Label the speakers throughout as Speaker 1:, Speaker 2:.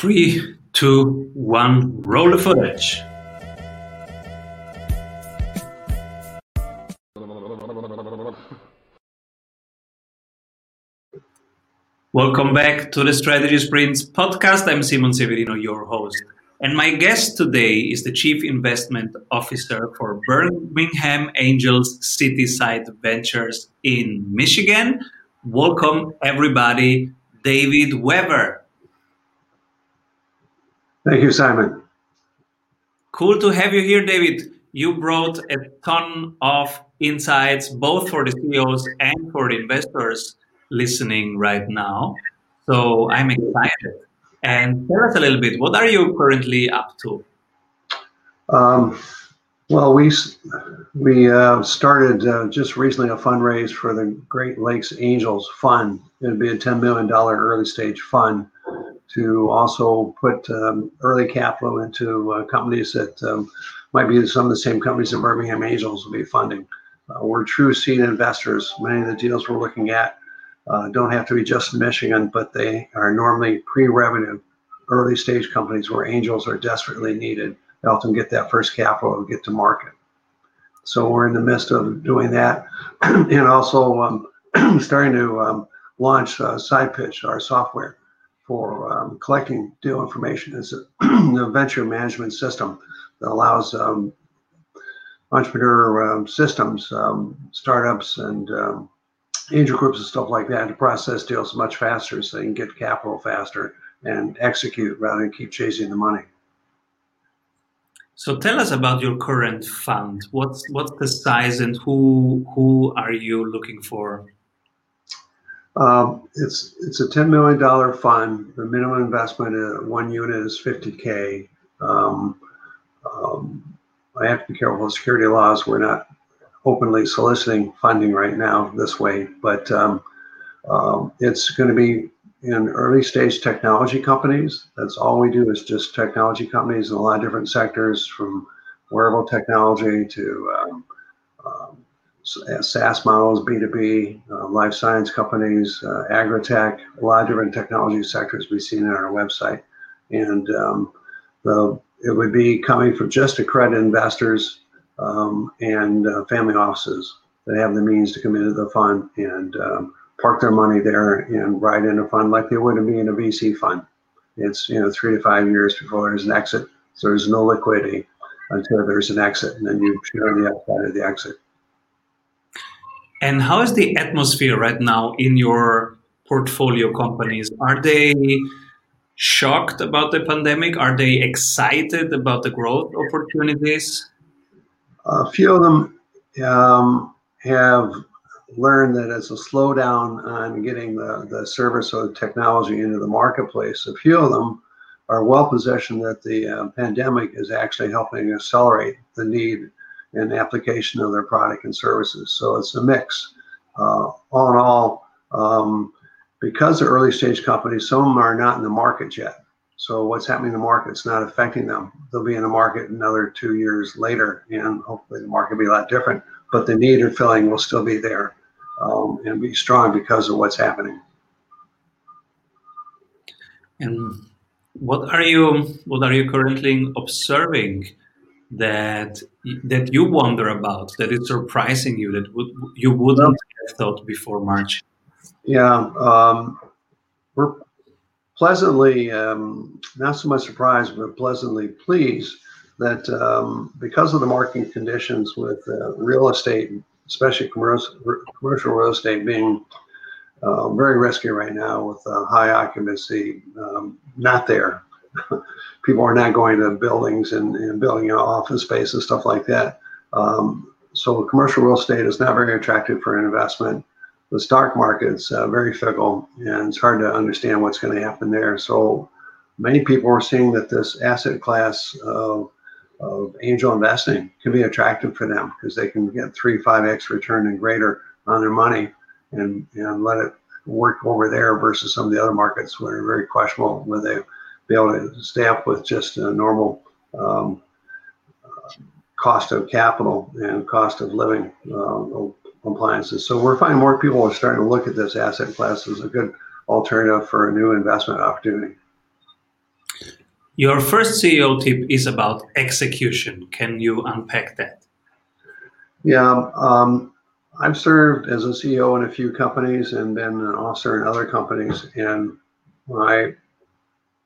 Speaker 1: Three, two, one, roll the footage. Welcome back to the Strategy Sprints podcast. I'm Simon Severino, your host. And my guest today is the Chief Investment Officer for Birmingham Angels Cityside Ventures in Michigan. Welcome, everybody, David Weaver.
Speaker 2: Thank you, Simon.
Speaker 1: Cool to have you here, David. You brought a ton of insights, both for the CEOs and for the investors listening right now. So I'm excited. And tell us a little bit, what are you currently up to?
Speaker 2: Um, well, we we uh, started uh, just recently a fundraise for the Great Lakes Angels Fund. It'd be a $10 million early stage fund to also put um, early capital into uh, companies that um, might be some of the same companies that Birmingham Angels will be funding. Uh, we're true seed investors. Many of the deals we're looking at uh, don't have to be just in Michigan, but they are normally pre-revenue, early stage companies where angels are desperately needed to help them get that first capital and get to market. So we're in the midst of doing that, and also um, starting to um, launch uh, SidePitch, our software for um, collecting deal information. is a, a venture management system that allows um, entrepreneur um, systems, um, startups, and angel groups and stuff like that to process deals much faster so they can get capital faster and execute rather than keep chasing the money.
Speaker 1: So tell us about your current fund. What's what's the size and who who are you looking for?
Speaker 2: Um, it's it's a ten million dollar fund. The minimum investment in one unit is fifty k. Um, um, I have to be careful with security laws. We're not openly soliciting funding right now this way, but um, um, it's going to be in early stage technology companies. That's all we do is just technology companies in a lot of different sectors, from wearable technology to um, SaaS models, B2B, uh, life science companies, uh, agri-tech, a lot of different technology sectors we've seen on our website. And um, the, it would be coming from just accredited investors um, and uh, family offices that have the means to come into the fund and um, park their money there and ride in a fund like they would be in a VC fund. It's you know three to five years before there's an exit, so there's no liquidity until there's an exit, and then you share the upside of the exit.
Speaker 1: And how is the atmosphere right now in your portfolio companies? Are they shocked about the pandemic? Are they excited about the growth opportunities?
Speaker 2: A few of them um, have learned that it's a slowdown on getting the, the service or the technology into the marketplace. A few of them are well positioned that the uh, pandemic is actually helping accelerate the need and application of their product and services. So it's a mix. Uh, all in all, um, because the early stage companies, some of them are not in the market yet. So what's happening in the market is not affecting them. They'll be in the market another two years later, and hopefully the market will be a lot different. But the need of filling will still be there um, and be strong because of what's happening.
Speaker 1: And what are you what are you currently observing that that you wonder about that is surprising you that would, you wouldn't have thought before March?
Speaker 2: Yeah, um, we're pleasantly, um, not so much surprised, but pleasantly pleased that um, because of the market conditions with uh, real estate, especially commercial, commercial real estate being uh, very risky right now with uh, high occupancy um, not there. People are not going to buildings and, and building office space and stuff like that. Um, so commercial real estate is not very attractive for investment the stock market's uh, very fickle and it's hard to understand what's going to happen there. So many people are seeing that this asset class of, of angel investing can be attractive for them because they can get three, five X return and greater on their money and, and let it work over there versus some of the other markets where are very questionable where they be able to stay up with just a normal um, cost of capital and cost of living uh, appliances. So we're finding more people are starting to look at this asset class as a good alternative for a new investment opportunity.
Speaker 1: Your first CEO tip is about execution. Can you unpack that?
Speaker 2: Yeah, um, I've served as a CEO in a few companies and been an officer in other companies. And my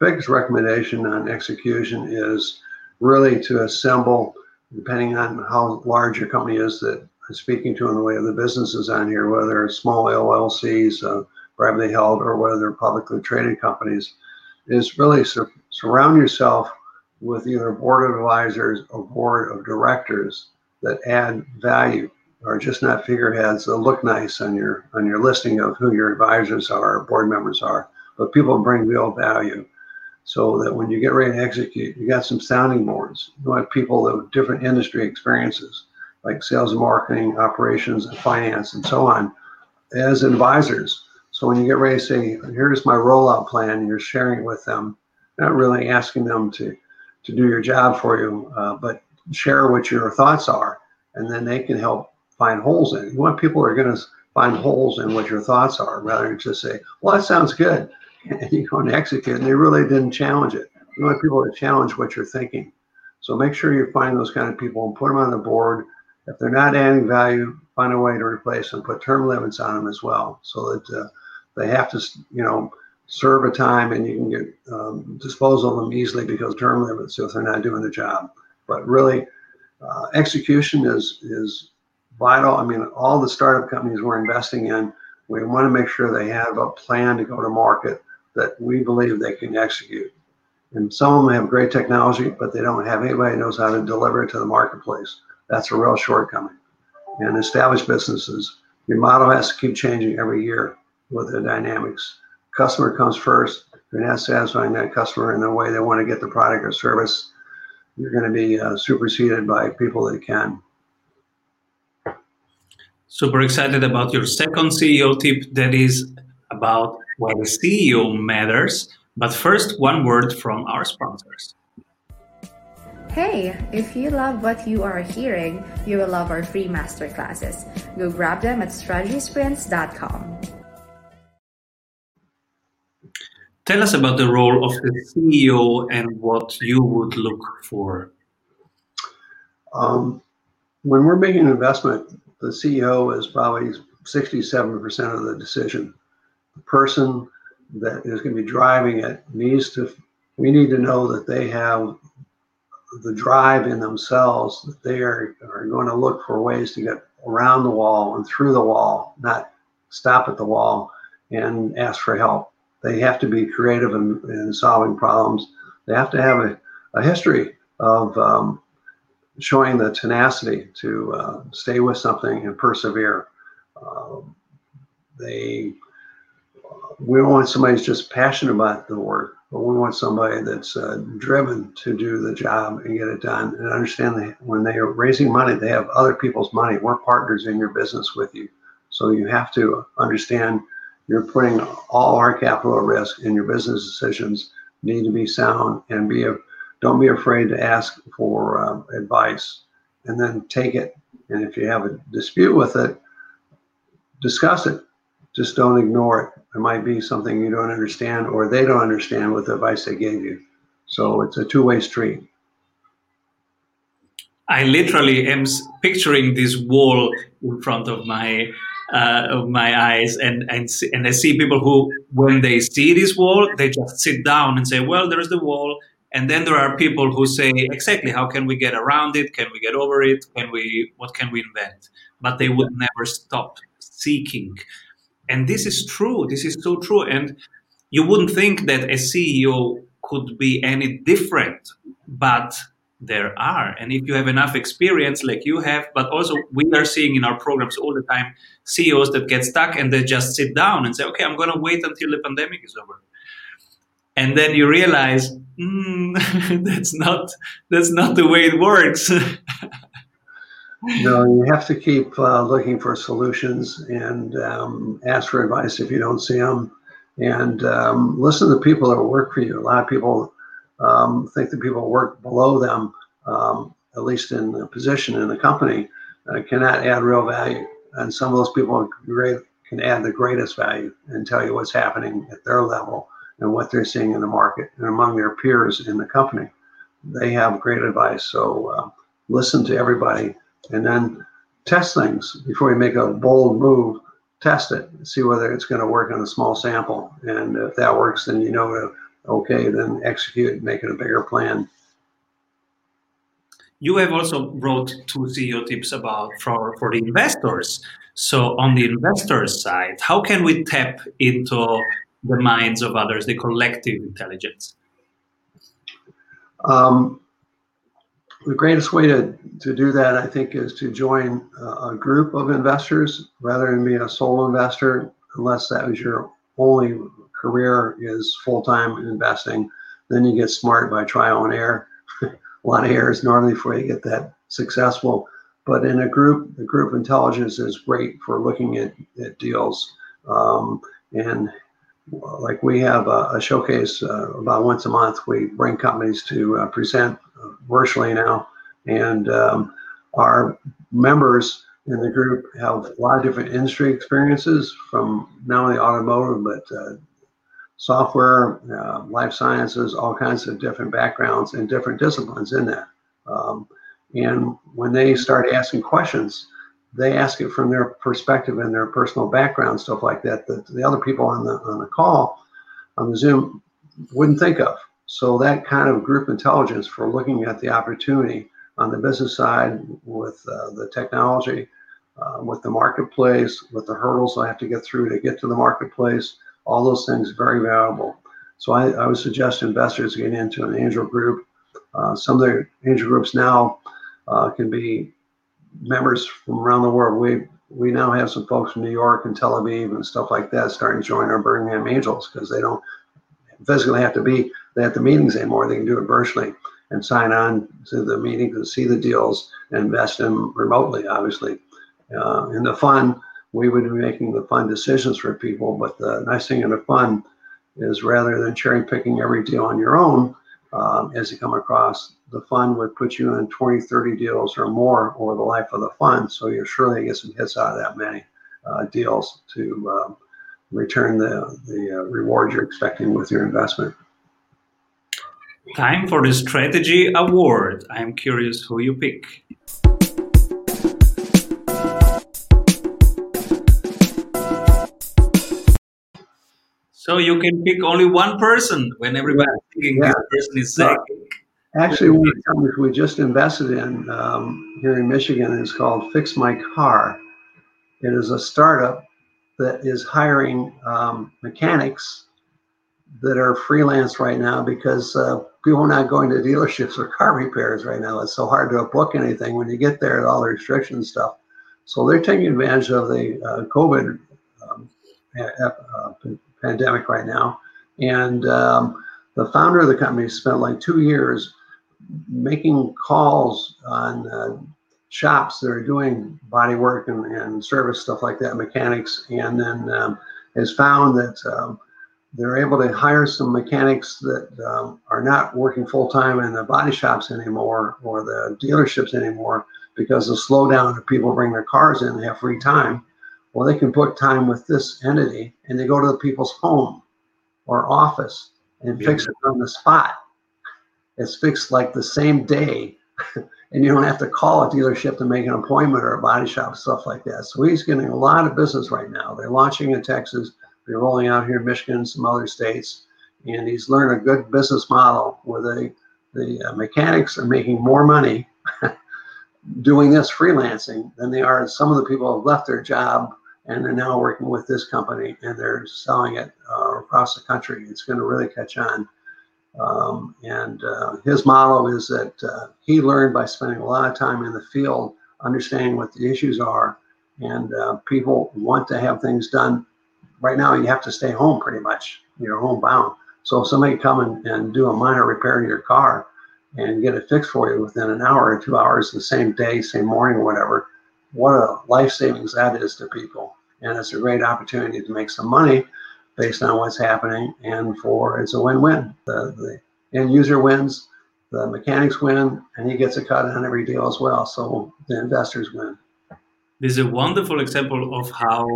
Speaker 2: biggest recommendation on execution is really to assemble, depending on how large your company is that I'm speaking to in the way of the businesses on here, whether it's small LLCs, uh, privately held, or whether they're publicly traded companies, is really sur- surround yourself with either board of advisors or board of directors that add value or just not figureheads that look nice on your on your listing of who your advisors are, board members are, but people bring real value so that when you get ready to execute, you got some sounding boards. You want people with different industry experiences, like sales and marketing, operations, and finance, and so on, as advisors. So when you get ready to say, here's my rollout plan, you're sharing it with them, not really asking them to, to do your job for you, uh, but share what your thoughts are, and then they can help find holes in it. You want people who are going to find holes in what your thoughts are rather than just say, well, that sounds good and you go and execute, and they really didn't challenge it. You want people to challenge what you're thinking. So make sure you find those kind of people and put them on the board. If they're not adding value, find a way to replace them. Put term limits on them as well, so that uh, they have to, you know, serve a time and you can get um, disposal of them easily because term limits if they're not doing the job. But really, uh, execution is is vital. I mean, all the startup companies we're investing in, we want to make sure they have a plan to go to market that we believe they can execute. And some of them have great technology, but they don't have anybody knows how to deliver it to the marketplace. That's a real shortcoming. And established businesses, your model has to keep changing every year with the dynamics. Customer comes first. You're not satisfying that customer in the way they want to get the product or service, you're going to be uh, superseded by people that can.
Speaker 1: Super excited about your second CEO tip that is about why the CEO matters. But first, one word from our sponsors.
Speaker 3: Hey, if you love what you are hearing, you will love our free masterclasses. Go grab them at strategysprints.com.
Speaker 1: Tell us about the role of the CEO and what you would look for.
Speaker 2: Um, when we're making an investment, the CEO is probably 67% of the decision the person that is going to be driving it needs to we need to know that they have the drive in themselves that they are, are going to look for ways to get around the wall and through the wall not stop at the wall and ask for help. They have to be creative in, in solving problems. They have to have a, a history of um, showing the tenacity to uh, stay with something and persevere. Uh, they we don't want somebody who's just passionate about the work, but we want somebody that's uh, driven to do the job and get it done and understand that when they are raising money, they have other people's money. We're partners in your business with you. So you have to understand you're putting all our capital at risk and your business decisions need to be sound and be a, don't be afraid to ask for uh, advice and then take it. And if you have a dispute with it, discuss it just don't ignore it. There might be something you don't understand, or they don't understand with the advice they gave you. So it's a two way street.
Speaker 1: I literally am picturing this wall in front of my uh, of my eyes, and and and I see people who, when they see this wall, they just sit down and say, "Well, there's the wall." And then there are people who say, "Exactly, how can we get around it? Can we get over it? Can we? What can we invent?" But they would never stop seeking. And this is true. This is so true. And you wouldn't think that a CEO could be any different, but there are. And if you have enough experience like you have, but also we are seeing in our programs all the time CEOs that get stuck and they just sit down and say, okay, I'm going to wait until the pandemic is over. And then you realize mm, that's not that's not the way it works.
Speaker 2: no, you have to keep uh, looking for solutions and um, ask for advice if you don't see them, and um, listen to people that work for you. A lot of people um, think that people work below them, um, at least in a position in the company, uh, cannot add real value. And some of those people can add the greatest value and tell you what's happening at their level and what they're seeing in the market and among their peers in the company. They have great advice. So uh, listen to everybody and then test things before you make a bold move. Test it, see whether it's going to work on a small sample. And if that works, then you know, okay, then execute, make it a bigger plan.
Speaker 1: You have also wrote two CEO tips about for, for the investors. So on the investors side, how can we tap into the minds of others, the collective intelligence?
Speaker 2: Um, the greatest way to, to do that, I think, is to join a, group of investors rather than be a sole investor, unless that was your only career is full-time investing. Then you get smart by trial and error. a lot of errors normally before you get that successful. But in a group, the group intelligence is great for looking at, at deals. Um, and like we have a, a showcase uh, about once a month. We bring companies to uh, present uh, virtually now, and um, our members in the group have a lot of different industry experiences from not only automotive but uh, software, uh, life sciences, all kinds of different backgrounds and different disciplines in that. Um, and when they start asking questions, they ask it from their perspective and their personal background, stuff like that, that the other people on the on the call on the Zoom wouldn't think of. So that kind of group intelligence for looking at the opportunity on the business side with uh, the technology, uh, with the marketplace, with the hurdles I have to get through to get to the marketplace, all those things very valuable. So I, I would suggest investors get into an angel group. Uh, some of the angel groups now uh, can be members from around the world. We we now have some folks from New York and Tel Aviv and stuff like that starting to join our Birmingham Angels because they don't physically have to be at the meetings anymore. They can do it virtually and sign on to the meetings and see the deals and invest in remotely, obviously. Uh, in the fund, we would be making the fund decisions for people, but the nice thing in the fund is rather than cherry picking every deal on your own, um, as you come across, the fund would put you in 20, 30 deals or more over the life of the fund. So you're sure they get some hits out of that many uh, deals to um, return the, the uh, reward you're expecting with your investment.
Speaker 1: Time for the strategy award. I'm curious who you pick. So you can pick only one person when everybody's thinking yeah. this person is sick.
Speaker 2: Actually, one of the companies we just invested in um, here in Michigan is called Fix My Car. It is a startup that is hiring um, mechanics that are freelance right now because uh, people are not going to dealerships for car repairs right now. It's so hard to book anything when you get there, all the restrictions stuff. So they're taking advantage of the uh, COVID um, uh, pandemic right now. And um, the founder of the company spent like two years making calls on uh, shops that are doing body work and, and service stuff like that, mechanics, and then um, has found that um, they're able to hire some mechanics that um, are not working full time in the body shops anymore or the dealerships anymore because of the slowdown of people bring their cars in, they have free time. Well, they can put time with this entity and they go to the people's home or office and fix it on the spot. It's fixed like the same day. and you don't have to call a dealership to make an appointment or a body shop, stuff like that. So he's getting a lot of business right now. They're launching in Texas, they're rolling out here in Michigan, some other states. And he's learned a good business model where they, the uh, mechanics are making more money doing this freelancing than they are. Some of the people have left their job and they're now working with this company and they're selling it uh, across the country. It's going to really catch on. Um, and uh, his model is that uh, he learned by spending a lot of time in the field, understanding what the issues are, and uh, people want to have things done. Right now, you have to stay home pretty much. You're homebound. So if somebody come and, and do a minor repair to your car and get it fixed for you within an hour or two hours, the same day, same morning, or whatever, what a life savings that is to people. And it's a great opportunity to make some money based on what's happening. And for it's a win win. The, the end user wins, the mechanics win, and he gets a cut on every deal as well. So the investors win.
Speaker 1: This is a wonderful example of how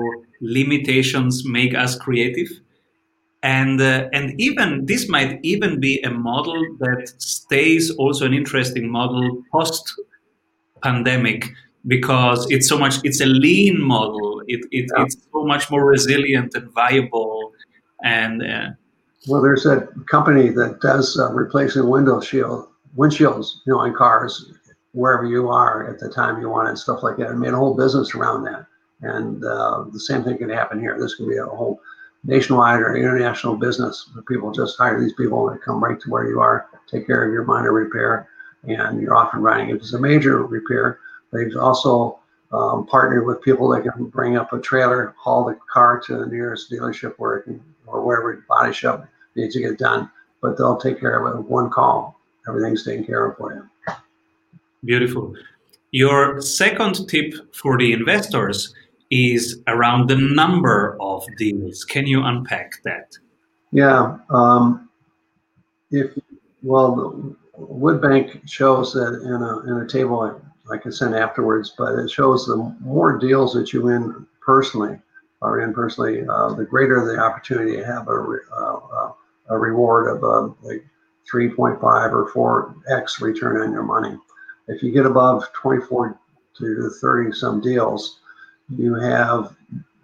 Speaker 1: limitations make us creative. And uh, and even this might even be a model that stays also an interesting model post pandemic because it's so much it's a lean model. It, it yeah. it's so much more resilient and viable. And uh,
Speaker 2: well there's a company that does uh, replacing window shield windshields you know on cars wherever you are at the time you want and stuff like that. And made a whole business around that. And uh, the same thing can happen here. This can be a whole nationwide or international business people just hire these people and come right to where you are take care of your minor repair and you're off and running if it's a major repair They've also um, partnered with people that can bring up a trailer, haul the car to the nearest dealership where it can, or wherever body shop needs to get done. But they'll take care of it with one call. Everything's taken care of for you.
Speaker 1: Beautiful. Your second tip for the investors is around the number of deals. Can you unpack that?
Speaker 2: Yeah. Um, if well, Wiltbank shows that in a in a table I can send afterwards, but it shows the more deals that you win personally are in personally, uh, the greater the opportunity to have a, re, uh, uh a reward of uh, like 3.5 or 4x return on your money. If you get above 24 to 30 some deals, you have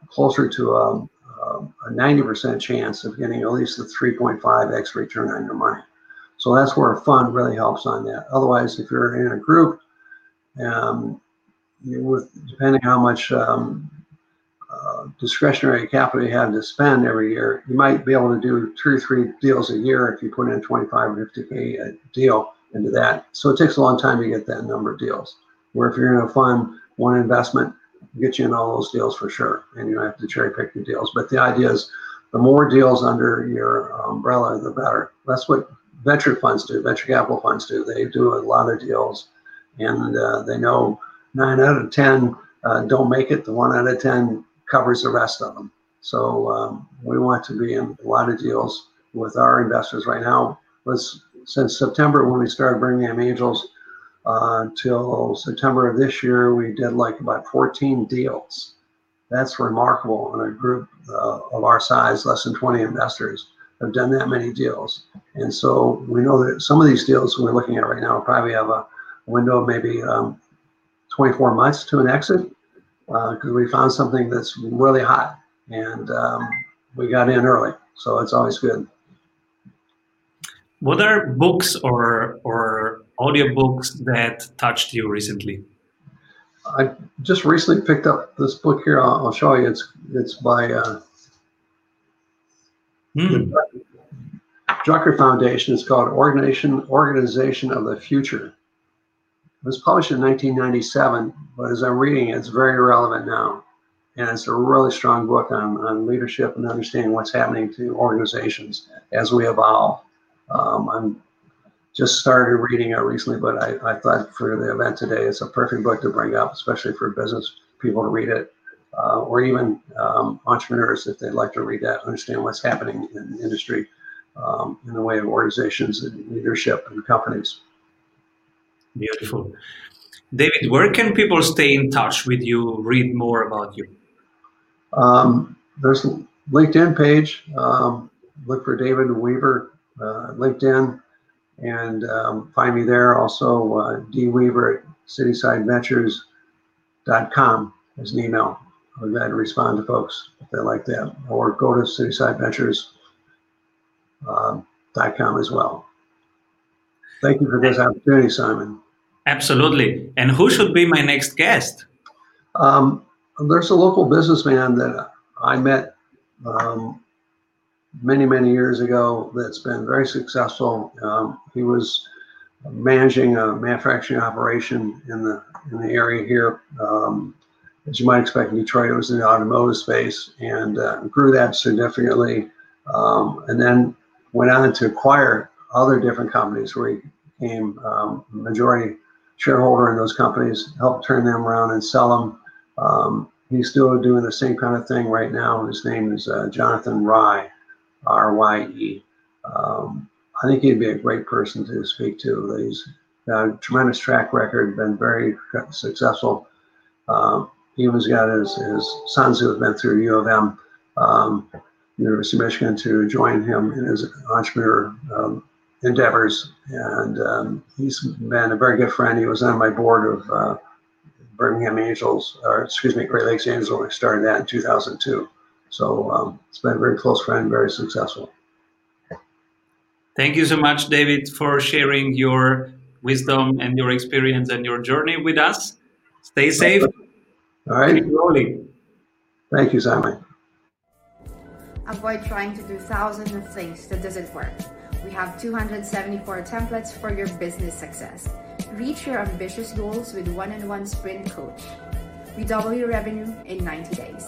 Speaker 2: closer to a, a 90% chance of getting at least a 3.5x return on your money. So that's where a fund really helps on that. Otherwise, if you're in a group um, with depending how much um, uh, discretionary capital you have to spend every year, you might be able to do two or three deals a year if you put in 25 or 50k a deal into that. So it takes a long time to get that number of deals. Where if you're in a fund, one investment get you in all those deals for sure, and you have to cherry pick the deals. But the idea is, the more deals under your umbrella, the better. That's what venture funds do. Venture capital funds do. They do a lot of deals and uh, they know nine out of 10 uh, don't make it. The one out of 10 covers the rest of them. So um, we want to be in a lot of deals with our investors right now. Since September when we started bringing Birmingham Angels uh, September of this year, we did like about 14 deals. That's remarkable in a group uh, of our size, less than 20 investors have done that many deals. And so we know that some of these deals we're looking at right now probably have a window of maybe um, 24 months to an exit because uh, we found something that's really hot and um, we got in early. So it's always good.
Speaker 1: What are books or or audiobooks that touched you recently?
Speaker 2: I just recently picked up this book here. I'll, I'll show you. It's it's by uh, mm. the Drucker Foundation. It's called Organization Organization of the Future. It was published in 1997, but as I'm reading it, it's very relevant now. And it's a really strong book on, on leadership and understanding what's happening to organizations as we evolve. Um, I'm just started reading it recently, but I, I thought for the event today, it's a perfect book to bring up, especially for business people to read it, uh, or even um, entrepreneurs if they'd like to read that, understand what's happening in the industry um, in the way of organizations and leadership and companies.
Speaker 1: Beautiful. David, where can people stay in touch with you, read more about you?
Speaker 2: Um, there's a LinkedIn page. Um, look for David Weaver, uh, LinkedIn, and um, find me there. Also, uh, dweaver at citysideventures.com is an email. I'm glad to respond to folks if they like that. Or go to citysideventures.com um, as well. Thank you for this opportunity, Simon.
Speaker 1: Absolutely. And who should be my next guest?
Speaker 2: Um, there's a local businessman that I met um, many, many years ago that's been very successful. Um, he was managing a manufacturing operation in the in the area here. Um, as you might expect in Detroit, it was in the automotive space and uh, grew that significantly. Um, and then went on to acquire other different companies where he became um, majority shareholder in those companies, helped turn them around and sell them. Um, he's still doing the same kind of thing right now. His name is uh, Jonathan Rye, R Y E. Um, I think he'd be a great person to speak to. He's got a tremendous track record, been very successful. Um, he was got his, his sons who have been through U of M. Um, University of Michigan to join him in his entrepreneur um, endeavors. And um, he's been a very good friend. He was on my board of uh, Birmingham Angels, or excuse me, Great Lakes Angels when I started that in 2002. So um, it's been a very close friend, very successful.
Speaker 1: Thank you so much, David, for sharing your wisdom and your experience and your journey with us. Stay safe.
Speaker 2: All right.
Speaker 1: Keep rolling.
Speaker 2: Thank you, Simon.
Speaker 3: Avoid trying to do thousands of things that doesn't work. We have 274 templates for your business success. Reach your ambitious goals with one-on-one sprint coach. We double your revenue in 90 days.